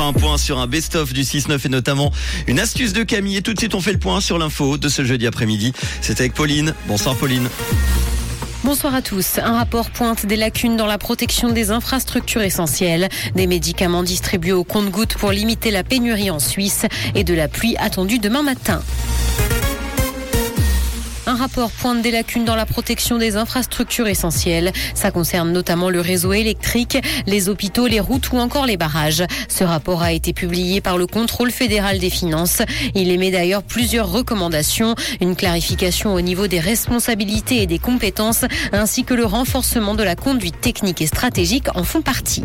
un point sur un best-of du 6-9 et notamment une astuce de Camille. Et tout de suite, on fait le point sur l'info de ce jeudi après-midi. C'est avec Pauline. Bonsoir Pauline. Bonsoir à tous. Un rapport pointe des lacunes dans la protection des infrastructures essentielles, des médicaments distribués au compte-gouttes pour limiter la pénurie en Suisse et de la pluie attendue demain matin. Un rapport pointe des lacunes dans la protection des infrastructures essentielles. Ça concerne notamment le réseau électrique, les hôpitaux, les routes ou encore les barrages. Ce rapport a été publié par le contrôle fédéral des finances. Il émet d'ailleurs plusieurs recommandations, une clarification au niveau des responsabilités et des compétences, ainsi que le renforcement de la conduite technique et stratégique en font partie.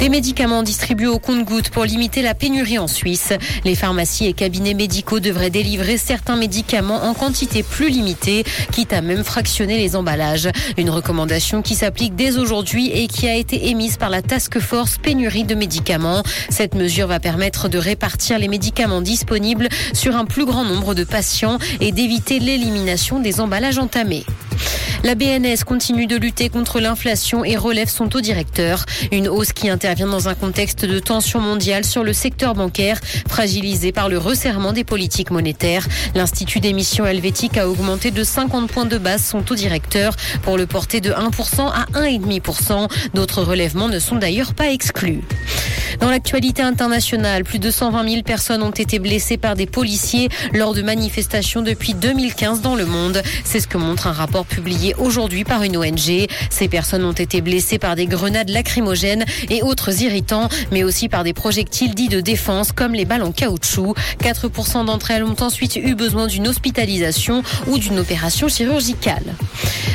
Des médicaments distribués au compte-gouttes pour limiter la pénurie en Suisse. Les pharmacies et cabinets médicaux devraient délivrer certains médicaments en quantité plus limitée, quitte à même fractionner les emballages. Une recommandation qui s'applique dès aujourd'hui et qui a été émise par la Task Force pénurie de médicaments. Cette mesure va permettre de répartir les médicaments disponibles sur un plus grand nombre de patients et d'éviter l'élimination des emballages entamés. La BNS continue de lutter contre l'inflation et relève son taux directeur. Une hausse qui intervient dans un contexte de tension mondiale sur le secteur bancaire, fragilisé par le resserrement des politiques monétaires. L'Institut d'émission helvétique a augmenté de 50 points de base son taux directeur pour le porter de 1% à 1,5%. D'autres relèvements ne sont d'ailleurs pas exclus. Dans l'actualité internationale, plus de 120 000 personnes ont été blessées par des policiers lors de manifestations depuis 2015 dans le monde. C'est ce que montre un rapport publié aujourd'hui par une ONG. Ces personnes ont été blessées par des grenades lacrymogènes et autres irritants, mais aussi par des projectiles dits de défense comme les balles en caoutchouc. 4% d'entre elles ont ensuite eu besoin d'une hospitalisation ou d'une opération chirurgicale.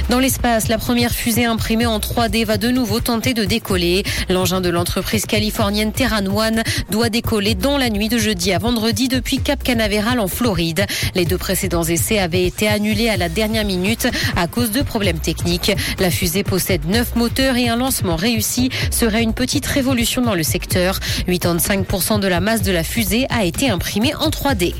Dans l'espace, la première fusée imprimée en 3D va de nouveau tenter de décoller. L'engin de l'entreprise californienne Terran One doit décoller dans la nuit de jeudi à vendredi depuis Cap Canaveral en Floride. Les deux précédents essais avaient été annulés à la dernière minute à cause de problèmes techniques. La fusée possède neuf moteurs et un lancement réussi serait une petite révolution dans le secteur. 85% de la masse de la fusée a été imprimée en 3D.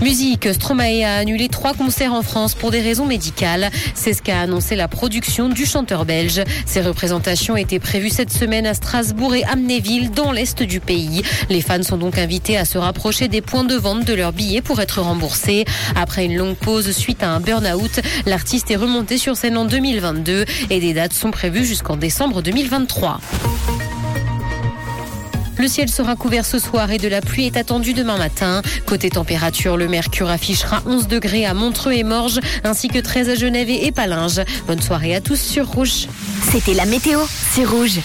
Musique, Stromae a annulé trois concerts en France pour des raisons médicales. C'est ce qu'a annoncé la production du chanteur belge. Ces représentations étaient prévues cette semaine à Strasbourg et Amnéville, dans l'est du pays. Les fans sont donc invités à se rapprocher des points de vente de leurs billets pour être remboursés. Après une longue pause suite à un burn-out, l'artiste est remonté sur scène en 2022 et des dates sont prévues jusqu'en décembre 2023. Le ciel sera couvert ce soir et de la pluie est attendue demain matin. Côté température, le mercure affichera 11 degrés à Montreux et Morges, ainsi que 13 à Genève et Palinges. Bonne soirée à tous sur Rouge. C'était la météo, c'est Rouge.